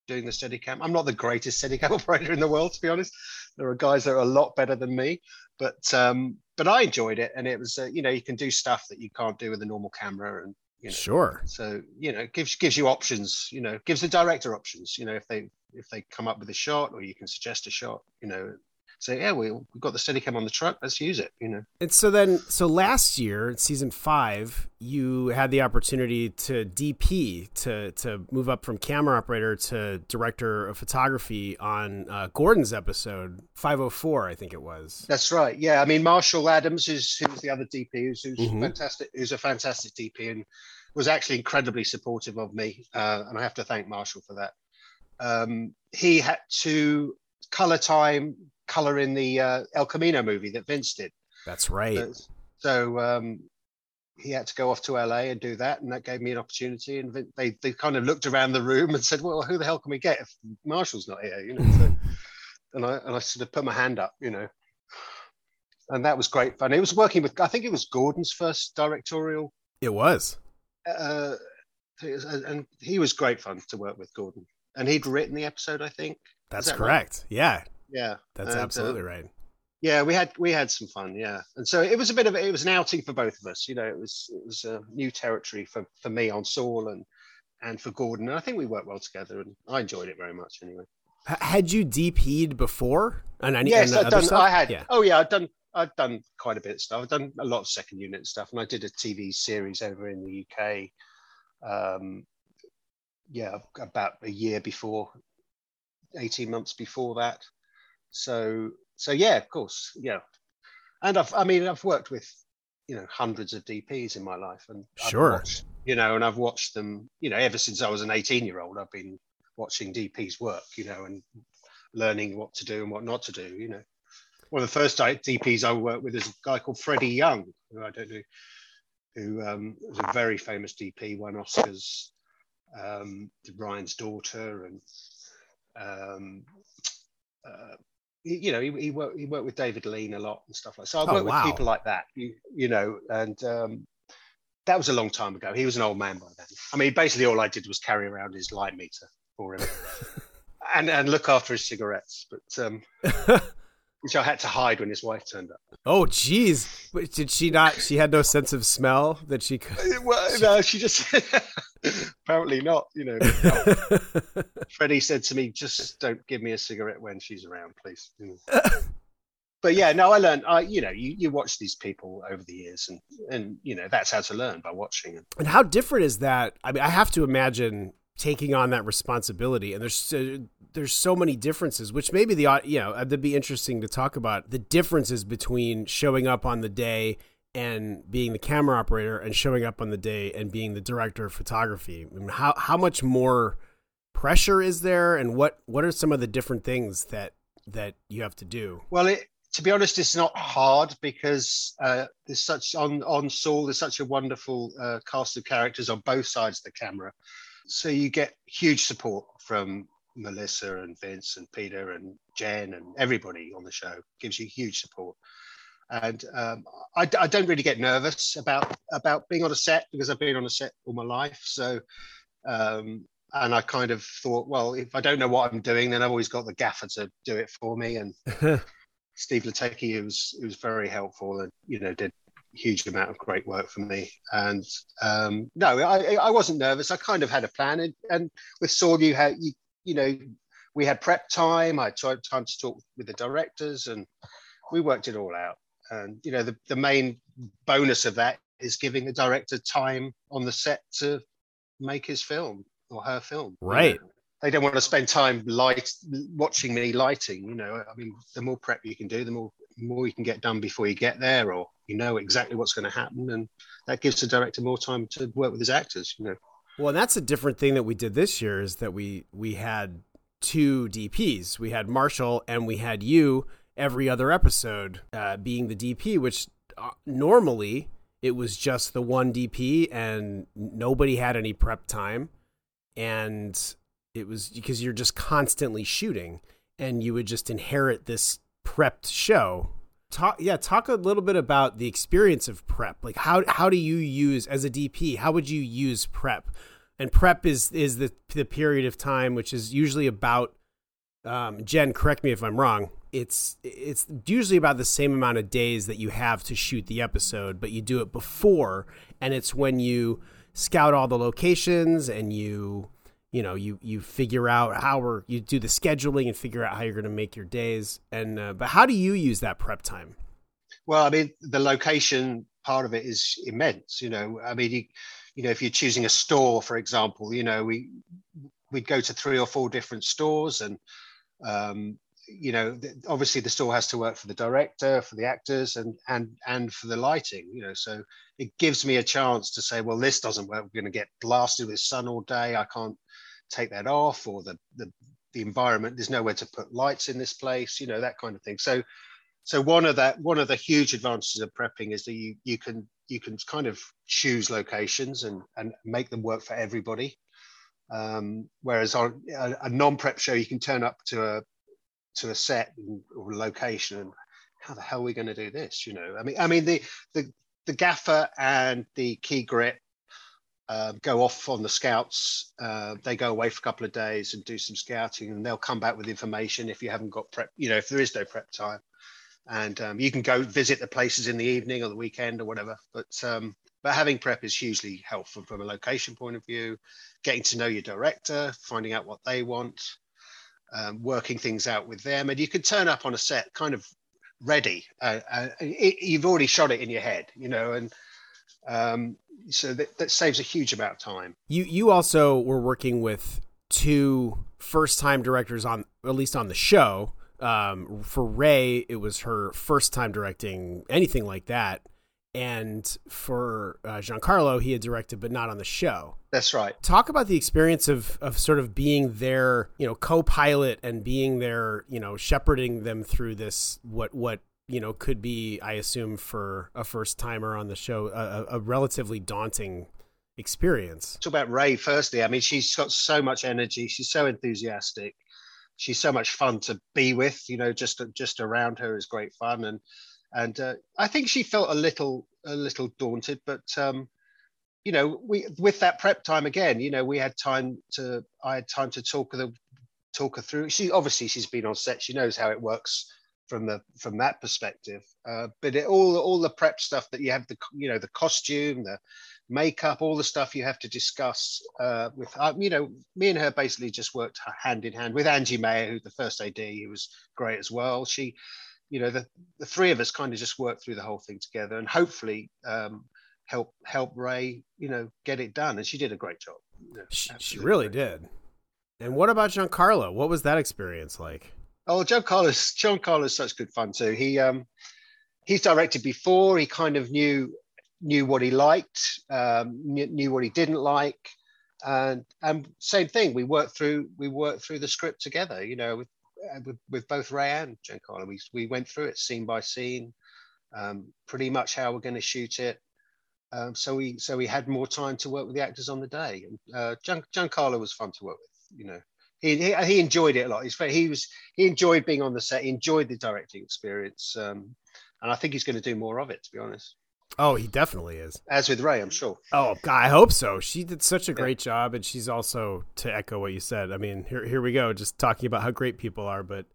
doing the Steadicam. I'm not the greatest Steadicam operator in the world, to be honest. There are guys that are a lot better than me, but um, but I enjoyed it, and it was uh, you know you can do stuff that you can't do with a normal camera, and you know,
Sure.
so you know gives gives you options. You know, gives the director options. You know, if they if they come up with a shot, or you can suggest a shot. You know, say yeah, we we've got the Steadicam on the truck. Let's use it. You know.
And so then, so last year, in season five, you had the opportunity to DP to to move up from camera operator to director of photography on uh, Gordon's episode 504, I think it was.
That's right. Yeah, I mean Marshall Adams, who's who's the other DP, who's, who's
Mhm.
fantastic, who's a fantastic DP, and was actually incredibly supportive of me, uh, and I have to thank Marshall for that. Um, he had to color time, color in the uh, El Camino movie that Vince did.
That's right.
Uh, so um, he had to go off to LA and do that, and that gave me an opportunity. And they they kind of looked around the room and said, "Well, who the hell can we get if Marshall's not here?" You know. So, and I and I sort of put my hand up, you know, and that was great fun. It was working with I think it was Gordon's first directorial.
It was.
Uh, and he was great fun to work with Gordon, and he'd written the episode, I think.
That's that correct. Right? Yeah.
Yeah.
That's and, absolutely uh, right
yeah we had we had some fun yeah and so it was a bit of it was an outing for both of us you know it was it was a new territory for for me on saul and and for gordon and i think we worked well together and i enjoyed it very much anyway
had you dp'd before
and any yes i've done stuff? i had yeah. oh yeah i've done i've done quite a bit of stuff i've done a lot of second unit stuff and i did a tv series over in the uk um yeah about a year before 18 months before that so so yeah, of course, yeah. And I've, I mean, I've worked with, you know, hundreds of DPs in my life, and
sure,
watched, you know, and I've watched them, you know, ever since I was an 18 year old. I've been watching DPs work, you know, and learning what to do and what not to do, you know. One of the first DPs I worked with is a guy called Freddie Young, who I don't know, who um, was a very famous DP, won Oscars, um, Ryan's daughter, and um, uh, you know, he, he, worked he worked with David Lean a lot and stuff like. That. So I oh, worked wow. with people like that, you, you know, and um, that was a long time ago. He was an old man by then. I mean, basically all I did was carry around his light meter for him and and look after his cigarettes. But um, which I had to hide when his wife turned up.
Oh, geez. Did she not? She had no sense of smell that she could.
Well, no, she just apparently not. You know, no. Freddie said to me, "Just don't give me a cigarette when she's around, please." but yeah, no, I learned. I, you know, you, you watch these people over the years, and and you know that's how to learn by watching.
And how different is that? I mean, I have to imagine taking on that responsibility and there's uh, there's so many differences which maybe the you know that'd be interesting to talk about the differences between showing up on the day and being the camera operator and showing up on the day and being the director of photography I mean, how how much more pressure is there and what what are some of the different things that that you have to do
well it to be honest, it's not hard because uh, there's such on on Saul. There's such a wonderful uh, cast of characters on both sides of the camera so you get huge support from Melissa and Vince and Peter and Jen and everybody on the show gives you huge support. And um, I, I, don't really get nervous about about being on a set because I've been on a set all my life. So, um, and I kind of thought, well, if I don't know what I'm doing, then I've always got the gaffer to do it for me. And Steve Latecki, who was who was very helpful and you know did huge amount of great work for me. And um, no, I, I wasn't nervous. I kind of had a plan. And, and with Saul, you had, you, you know, we had prep time. I had time to talk with the directors and we worked it all out. And, you know, the, the main bonus of that is giving the director time on the set to make his film or her film.
Right.
You know? They don't want to spend time light watching me lighting. You know, I mean, the more prep you can do, the more more you can get done before you get there, or you know exactly what's going to happen, and that gives the director more time to work with his actors. You know.
Well, and that's a different thing that we did this year is that we we had two DPs. We had Marshall and we had you every other episode uh, being the DP, which uh, normally it was just the one DP and nobody had any prep time, and it was because you're just constantly shooting and you would just inherit this prepped show talk yeah talk a little bit about the experience of prep. Like how how do you use as a dp how would you use prep? And prep is is the the period of time which is usually about um, jen correct me if i'm wrong it's it's usually about the same amount of days that you have to shoot the episode but you do it before and it's when you scout all the locations and you you know you you figure out how or you do the scheduling and figure out how you're going to make your days. And uh, but how do you use that prep time?
Well i mean the location part of it is immense you know. I mean you, you know if you're choosing a store for example you know we we'd go to three or four different stores and um, you know obviously the store has to work for the director for the actors and and and for the lighting you know. So it gives me a chance to say well this doesn't work. We're going to get blasted with sun all day. I can't take that off or the the the environment. There's nowhere to put lights in this place, you know, that kind of thing. So, so one of that one of the huge advantages of prepping is that you you can you can kind of choose locations and and make them work for everybody. Um, whereas on a, a non-prep show, you can turn up to a to a set or location and how the hell are we going to do this? You know, I mean, I mean the the the gaffer and the key grip uh, go off on the scouts. Uh, they go away for a couple of days and do some scouting, and they'll come back with information if you haven't got prep. You know, if there is no prep time, and um, you can go visit the places in the evening or the weekend or whatever. But um, but having prep is hugely helpful from a location point of view, getting to know your director, finding out what they want, um, working things out with them, and you can turn up on a set kind of ready. Uh, uh, it, you've already shot it in your head, you know, and um, so that, that saves a huge amount of time.
You you also were working with two first time directors on at least on the show. Um, for Rhea, it was her first time directing anything like that, and for uh, Giancarlo, he had directed but not on the show.
That's right.
Talk about the experience of of sort of being their you know co-pilot and being there, you know, shepherding them through this what what you know could be i assume for a first timer on the show a, a, relatively daunting experience.
Talk about rhea firstly. I mean she's got so much energy. She's so enthusiastic. She's so much fun to be with you know just just around her is great fun. And and uh, i think she felt a little a little daunted but um you know we with that prep time again you know we had time to i had time to talk her talk her through. She obviously she's been on set. She knows how it works from the from that perspective. Uh, but it, all all the prep stuff that you have the you know the costume, the makeup, all the stuff you have to discuss uh, with uh, you know me and her basically just worked hand in hand with Angie Mayer, who's the first AD, who was great as well. She, you know, the the three of us kind of just worked through the whole thing together, and hopefully um, help help Rhea, you know, get it done. And she did a great job.
You know, she, she really did. And what about Giancarlo? What was that experience like?
Oh, John Carlos. John Carlos, such good fun too. He um, he's directed before. He kind of knew knew what he liked, um, knew, what he didn't like, and and same thing. We worked through we worked through the script together. You know, with uh, with, with both Rhea and Giancarlo. We we went through it scene by scene, um, pretty much how we're going to shoot it. Um, so we so we had more time to work with the actors on the day. And uh, Gian, Giancarlo was fun to work with. You know, he, he, he enjoyed it a lot. He's, he was he enjoyed being on the set. He enjoyed the directing experience, um, and I think he's going to do more of it. To be honest.
Oh, he definitely is.
As with Rhea, I'm sure.
Oh, God, I hope so. She did such a great yeah. job, and she's also to echo what you said. I mean, here here we go, just talking about how great people are, but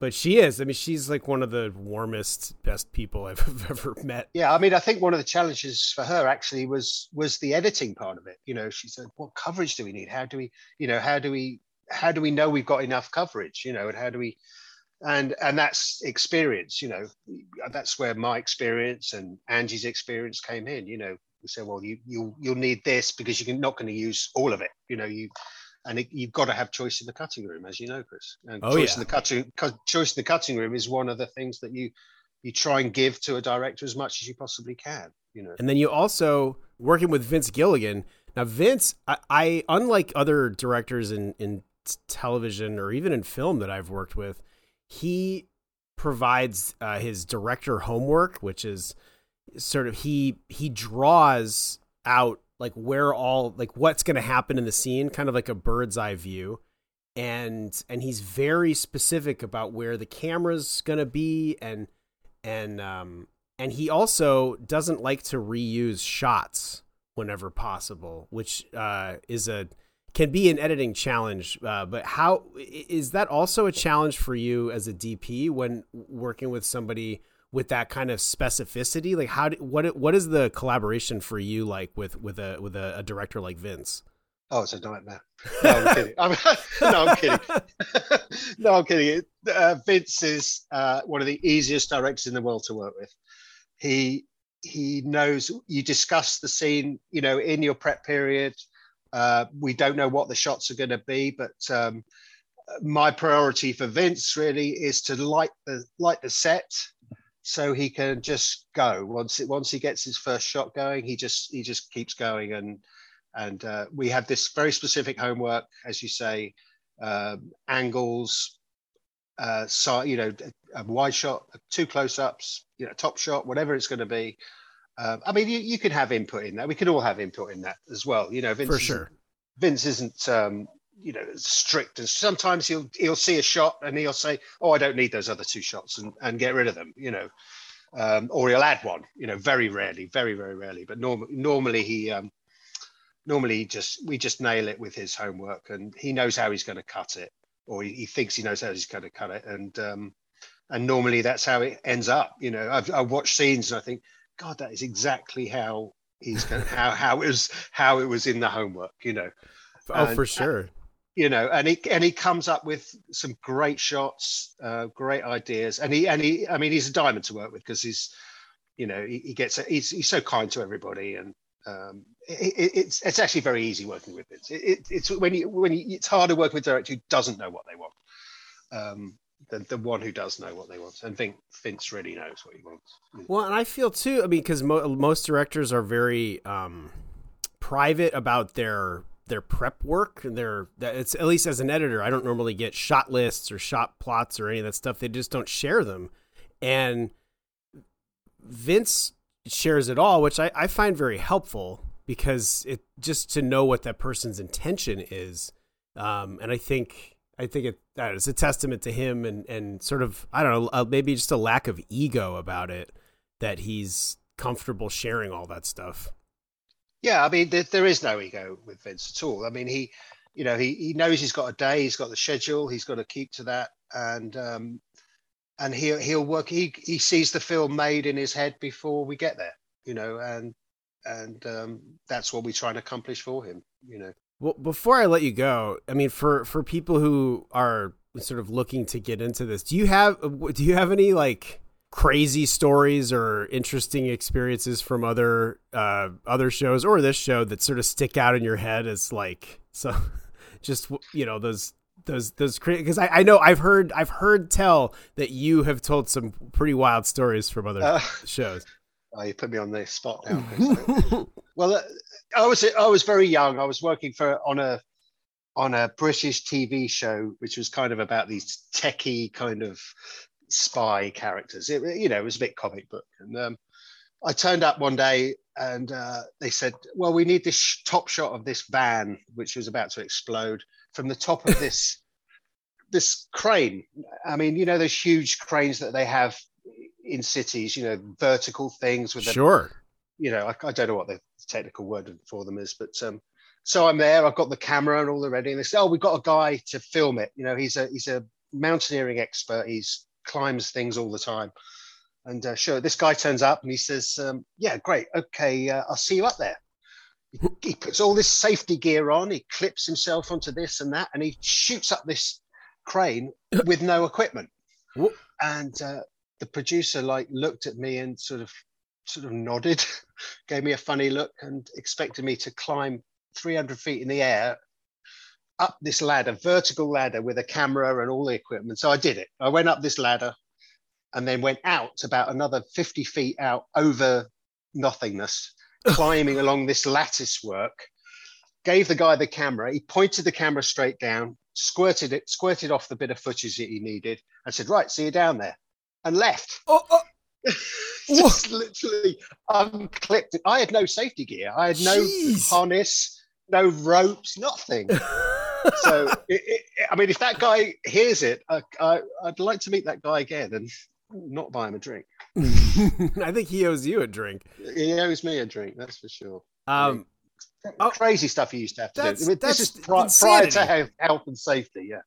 but she is. I mean, she's like one of the warmest, best people I've ever met.
Yeah, I mean, I think one of the challenges for her actually was was the editing part of it. You know, she said, "What coverage do we need? How do we, you know, how do we how do we know we've got enough coverage you know and how do we and and that's experience you know that's where my experience and angie's experience came in you know. We said well you you'll you'll need this because you're not going to use all of it you know you and it, you've got to have choice in the cutting room as you know chris. And oh, choice yeah. in the cutting choice in the cutting room is one of the things that you you try and give to a director as much as you possibly can you know.
And then you also working with vince gilligan now vince i, I unlike other directors in in television or even in film that I've worked with, he provides uh, his director homework, which is sort of he he draws out like where all like what's going to happen in the scene, kind of like a bird's eye view, and and he's very specific about where the camera's going to be and and um and he also doesn't like to reuse shots whenever possible, which uh, is a can be an editing challenge. Uh, but how is that also a challenge for you as a DP when working with somebody with that kind of specificity? Like, how do, what what is the collaboration for you like with with a with a, a director like Vince?
Oh, it's a nightmare. No, I'm kidding. I'm, no, I'm kidding. no, I'm kidding. Uh, Vince is uh, one of the easiest directors in the world to work with. He he knows you discuss the scene, you know, in your prep period uh, we don't know what the shots are going to be, but um, my priority for Vince really is to light the light the set so he can just go once it once he gets his first shot going he just he just keeps going and and uh, we have this very specific homework as you say um, angles, uh, so, you know, a wide shot, two close-ups, you know, top shot, whatever it's going to be. Uh, I mean, you, you can have input in that. We can all have input in that as well. You know, Vince
For sure.
Vince isn't, um, you know, strict. And sometimes he'll he'll see a shot and he'll say, "Oh, I don't need those other two shots," and, and get rid of them. You know, um, or he'll add one. You know, very rarely, very very rarely. But normally, normally he um, normally he just we just nail it with his homework, and he knows how he's going to cut it, or he, he thinks he knows how he's going to cut it, and um, and normally that's how it ends up. You know, I've, I've watched scenes and I think, God, that is exactly how he's going, how how it was how it was in the homework. You know.
Oh,
And-
for sure.
you know, and he and he comes up with some great shots, uh, great ideas, and he and he, I mean, he's a diamond to work with because he's, you know, he, he gets he's he's so kind to everybody, and um, it, it, it's it's actually very easy working with Vince. It, it, it's when you when you, it's harder working with a director who doesn't know what they want, um, than the one who does know what they want, and think Vince really knows what he wants.
Well, and I feel too. I mean, because mo- most directors are very um, private about their their prep work. and Their that it's at least as an editor, I don't normally get shot lists or shot plots or any of that stuff. They just don't share them, and Vince shares it all, which I, I find very helpful because it just to know what that person's intention is. Um, and I think I think it is a testament to him and and sort of I don't know uh, maybe just a lack of ego about it that he's comfortable sharing all that stuff.
Yeah, I mean, there, there is no ego with Vince at all. I mean, he, you know, he, he knows he's got a day, he's got the schedule, he's got to keep to that, and um, and he'll he'll work. He he sees the film made in his head before we get there, you know, and and um, that's what we try and accomplish for him, you know.
Well, before I let you go, I mean, for for people who are sort of looking to get into this, do you have do you have any like crazy stories or interesting experiences from other uh, other shows or this show that sort of stick out in your head as like so just you know those those those because I, I know I've heard I've heard tell that you have told some pretty wild stories from other
Uh,
shows.
oh, you put me on the spot now. Well, uh, I was I was very young. I was working for on a on a British TV show, which was kind of about these techie kind of spy characters. It, you know, it was a bit comic book. And um, I turned up one day, and uh, they said, "Well, we need this sh- top shot of this van, which was about to explode, from the top of this this crane. I mean, you know, those huge cranes that they have in cities. You know, vertical things with the
Sure.
you know, I, I don't know what the technical word for them is, but um, so I'm there. I've got the camera and all the ready, and they say, "Oh, we've got a guy to film it." You know, he's a he's a mountaineering expert. He's climbs things all the time. And uh, sure, this guy turns up and he says, um, "Yeah, great. Okay, uh, I'll see you up there." He, he puts all this safety gear on. He clips himself onto this and that, and he shoots up this crane with no equipment. And uh, the producer like looked at me and sort of sort of nodded, gave me a funny look, and expected me to climb 300 feet in the air up this ladder, vertical ladder with a camera and all the equipment. So I did it. I went up this ladder and then went out about another 50 feet out over nothingness, climbing along this lattice work. Gave the guy the camera. He pointed the camera straight down, squirted it, squirted off the bit of footage that he needed, and said, "Right, see you down there," and left.
Oh, oh
Just literally unclipped it. I had no safety gear. I had no
Jeez.
harness, no ropes, nothing. so, it, it, I mean, if that guy hears it, I, I, I'd like to meet that guy again and not buy him a drink.
I think he owes you a drink.
He owes me a drink, that's for sure.
Um, Oh,
Crazy stuff he used to have to do. I mean, this is pri- prior to health, health and safety. Yeah.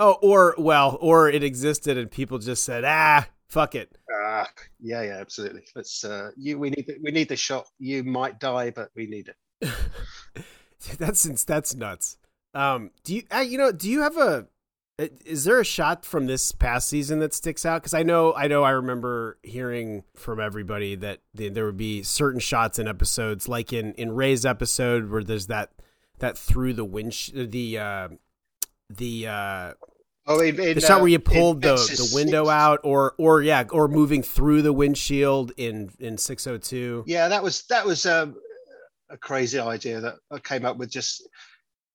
oh, or well, or it existed and people just said, ah, fuck it.
Ah, yeah, yeah, absolutely. Let's. Uh, you, we need, the, we need the shot. You might die, but we need it.
that's that's nuts. Um, do you uh, you know do you have a is there a shot from this past season that sticks out? Because I know I know I remember hearing from everybody that the, there would be certain shots in episodes, like in in Rhea's episode where there's that that through the wind the uh, the uh,
Oh, in, in,
the shot
uh,
where you
in
pulled the, the window out, or or yeah, or moving through the windshield in in six oh two.
Yeah, that was that was um, a crazy idea that I came up with. Just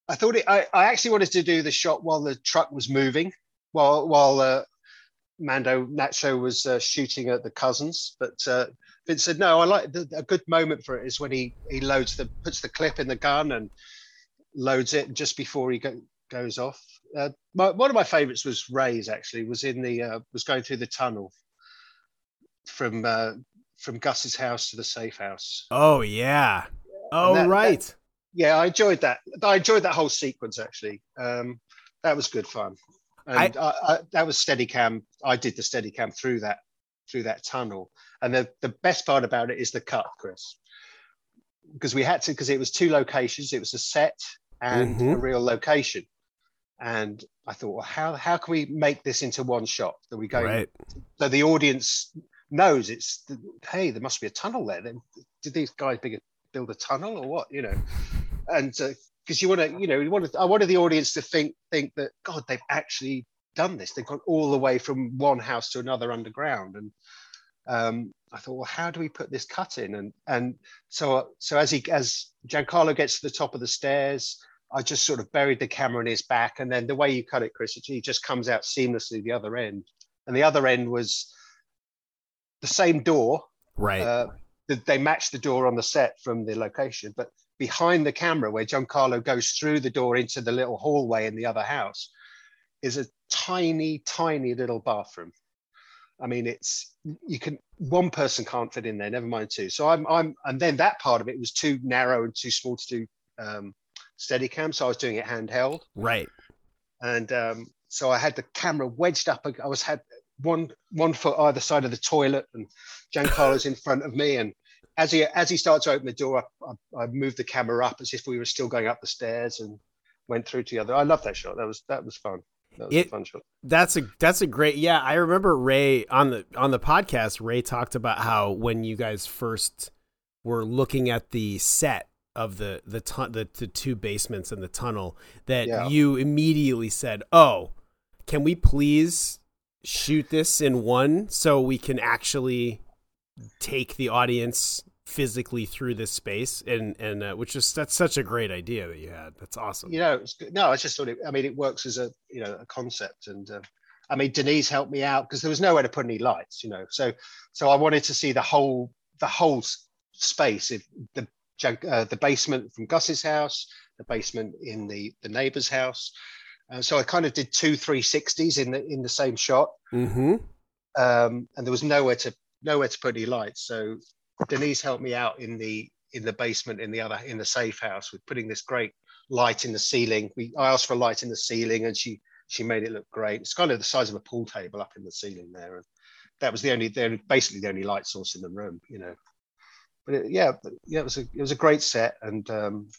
I thought it. I, I actually wanted to do the shot while the truck was moving, while while uh, Mando Nacho was uh, shooting at the cousins. But uh, Vince said no. I like the, a good moment for it is when he he loads the puts the clip in the gun and loads it just before he go, goes off. Uh, my, one of my favorites was Rhea's Actually, was in the uh, was going through the tunnel from uh, from Gus's house to the safe house.
Oh yeah. Oh that, right.
That, yeah, I enjoyed that. I enjoyed that whole sequence actually. Um, that was good fun. And I, I, I, that was Steadicam. I did the Steadicam through that through that tunnel. And the, the best part about it is the cut, Chris, because we had to because it was two locations. It was a set and mm-hmm. a real location. And I thought, well, how how can we make this into one shot that we go right. so the audience knows it's hey, there must be a tunnel there. Then did these guys build a tunnel or what? You know, and because uh, you want to, you know, you want to, I wanted the audience to think think that God, they've actually done this. They've gone all the way from one house to another underground, and um, I thought, well, how do we put this cut in? And and so so as he as Giancarlo gets to the top of the stairs, I just sort of buried the camera in his back, and then the way you cut it, Chris, he just comes out seamlessly the other end, and the other end was the same door,
right? Uh,
they matched the door on the set from the location, but behind the camera, where Giancarlo goes through the door into the little hallway in the other house, is a tiny, tiny little bathroom. I mean, it's you can one person can't fit in there, never mind two. So I'm I'm and then that part of it was too narrow and too small to do um, Steadicam, so I was doing it handheld.
Right.
And um, so I had the camera wedged up. I was had one one foot either side of the toilet, and Giancarlo's in front of me. And as he as he starts to open the door, I, I, I, moved the camera up as if we were still going up the stairs and went through to the other. I love that shot. That was that was fun. That was
it,
a fun shot.
That's a that's a great yeah. I remember Rhea on the on the podcast. Rhea talked about how when you guys first were looking at the set of the the tu- the, the two basements and the tunnel that yeah. you immediately said, "Oh, can we please shoot this in one so we can actually take the audience physically through this space? And and uh, which is that's such a great idea that you had. That's awesome.
You know no i just thought it i mean it works as a you know a concept and uh, i mean denise helped me out because there was nowhere to put any lights you know so so i wanted to see the whole the whole space if the uh, the basement from Gus's house, the basement in the the neighbor's house. Uh, so I kind of did two 360s in the in the same shot,
mm-hmm.
um, and there was nowhere to nowhere to put any lights. So Denise helped me out in the in the basement in the other in the safe house with putting this great light in the ceiling. We I asked for a light in the ceiling, and she she made it look great. It's kind of the size of a pool table up in the ceiling there, and that was the only, the basically the only light source in the room, you know but it, yeah, yeah, it was a it was a great set and um,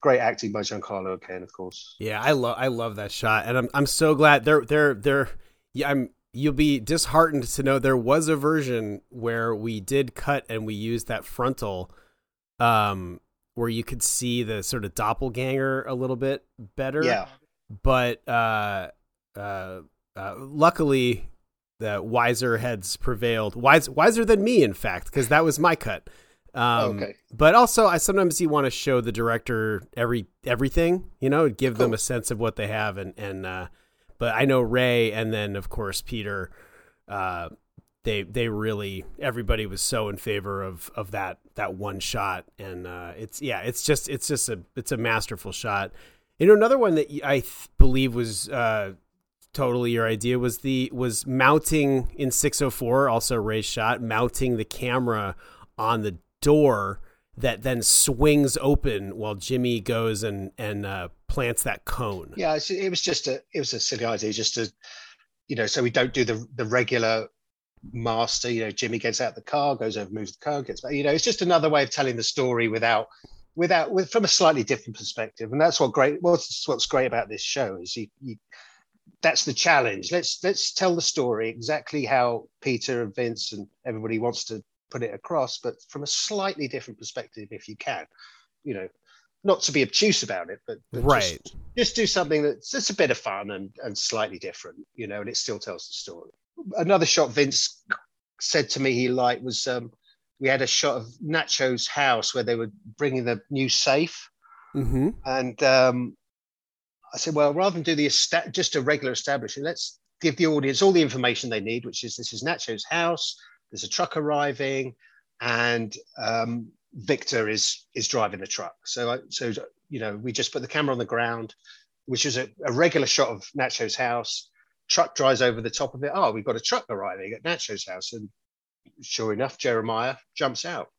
great acting by Giancarlo again, of course.
Yeah, I love I love that shot, and I'm I'm so glad they're they're they're yeah I'm you'll be disheartened to know there was a version where we did cut and we used that frontal um where you could see the sort of doppelganger a little bit better.
Yeah.
But uh uh, uh luckily the wiser heads prevailed wise, wiser than me in fact because that was my cut um, okay. But also, I sometimes you want to show the director every everything, you know, give cool. them a sense of what they have, and and uh, but I know Rhea, and then of course Peter. Uh, they they really everybody was so in favor of of that that one shot, and uh, it's yeah, it's just it's just a it's a masterful shot. You know, another one that I th- believe was uh, totally your idea was the was mounting in 604 also Rhea's shot mounting the camera on the door that then swings open while Jimmy goes and and uh, plants that cone.
Yeah, it was just a it was a silly idea, just to you know, so we don't do the the regular master. You know, Jimmy gets out the car, goes over, moves the car, gets back. You know, it's just another way of telling the story without without with from a slightly different perspective, and that's what great. What's what's great about this show is you, you that's the challenge. Let's let's tell the story exactly how Peter and Vince and everybody wants to put it across, but from a slightly different perspective, if you can, you know, not to be obtuse about it, but, but
right,
just, just, do something that's just a bit of fun and and slightly different, you know, and it still tells the story. Another shot Vince said to me he liked was um, we had a shot of Nacho's house where they were bringing the new safe,
mm-hmm.
and um, I said, well, rather than do the esta- just a regular establishment, let's give the audience all the information they need, which is this is Nacho's house. There's a truck arriving, and um, Victor is is driving the truck. So so you know, we just put the camera on the ground, which is a, a regular shot of Nacho's house. Truck drives over the top of it. Oh, we've got a truck arriving at Nacho's house, and sure enough, Jeremiah jumps out.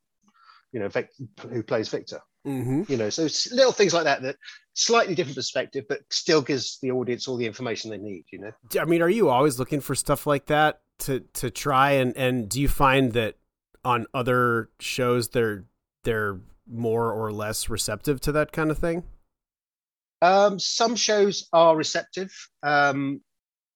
You know, Vic, who plays Victor.
Mm-hmm.
You know, so little things like that that slightly different perspective, but still gives the audience all the information they need. You know.
I mean, are you always looking for stuff like that to to try and and do you find that on other shows they're they're more or less receptive to that kind of thing?
Um, some shows are receptive um,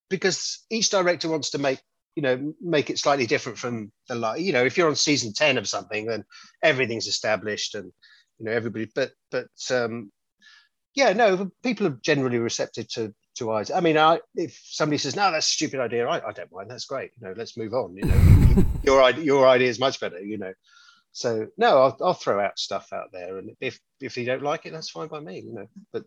because each director wants to make you know make it slightly different from the like you know if you're on season 10 of something then everything's established and you know everybody but but um yeah no people are generally receptive to to eyes. I mean i if somebody says no that's a stupid idea i, I don't mind. That's great. You know let's move on. You know your idea your idea is much better you know. So no I'll, I'll throw out stuff out there and if if you don't like it that's fine by me you know. But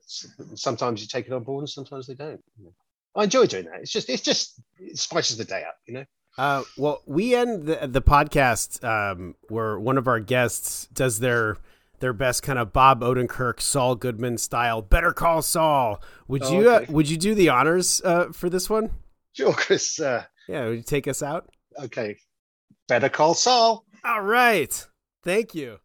sometimes you take it on board and sometimes they don't you know? i enjoy doing that. It's just it's just it spices the day up you know.
Uh, well, we end the, the podcast um, where one of our guests does their their best kind of Bob Odenkirk, Saul Goodman style. Better call Saul. Would
Oh,
you
okay.
uh, would you do the honors uh, for this one?
sure chris uh,
Yeah, would you take us out?
okay better call saul
All right. Thank you.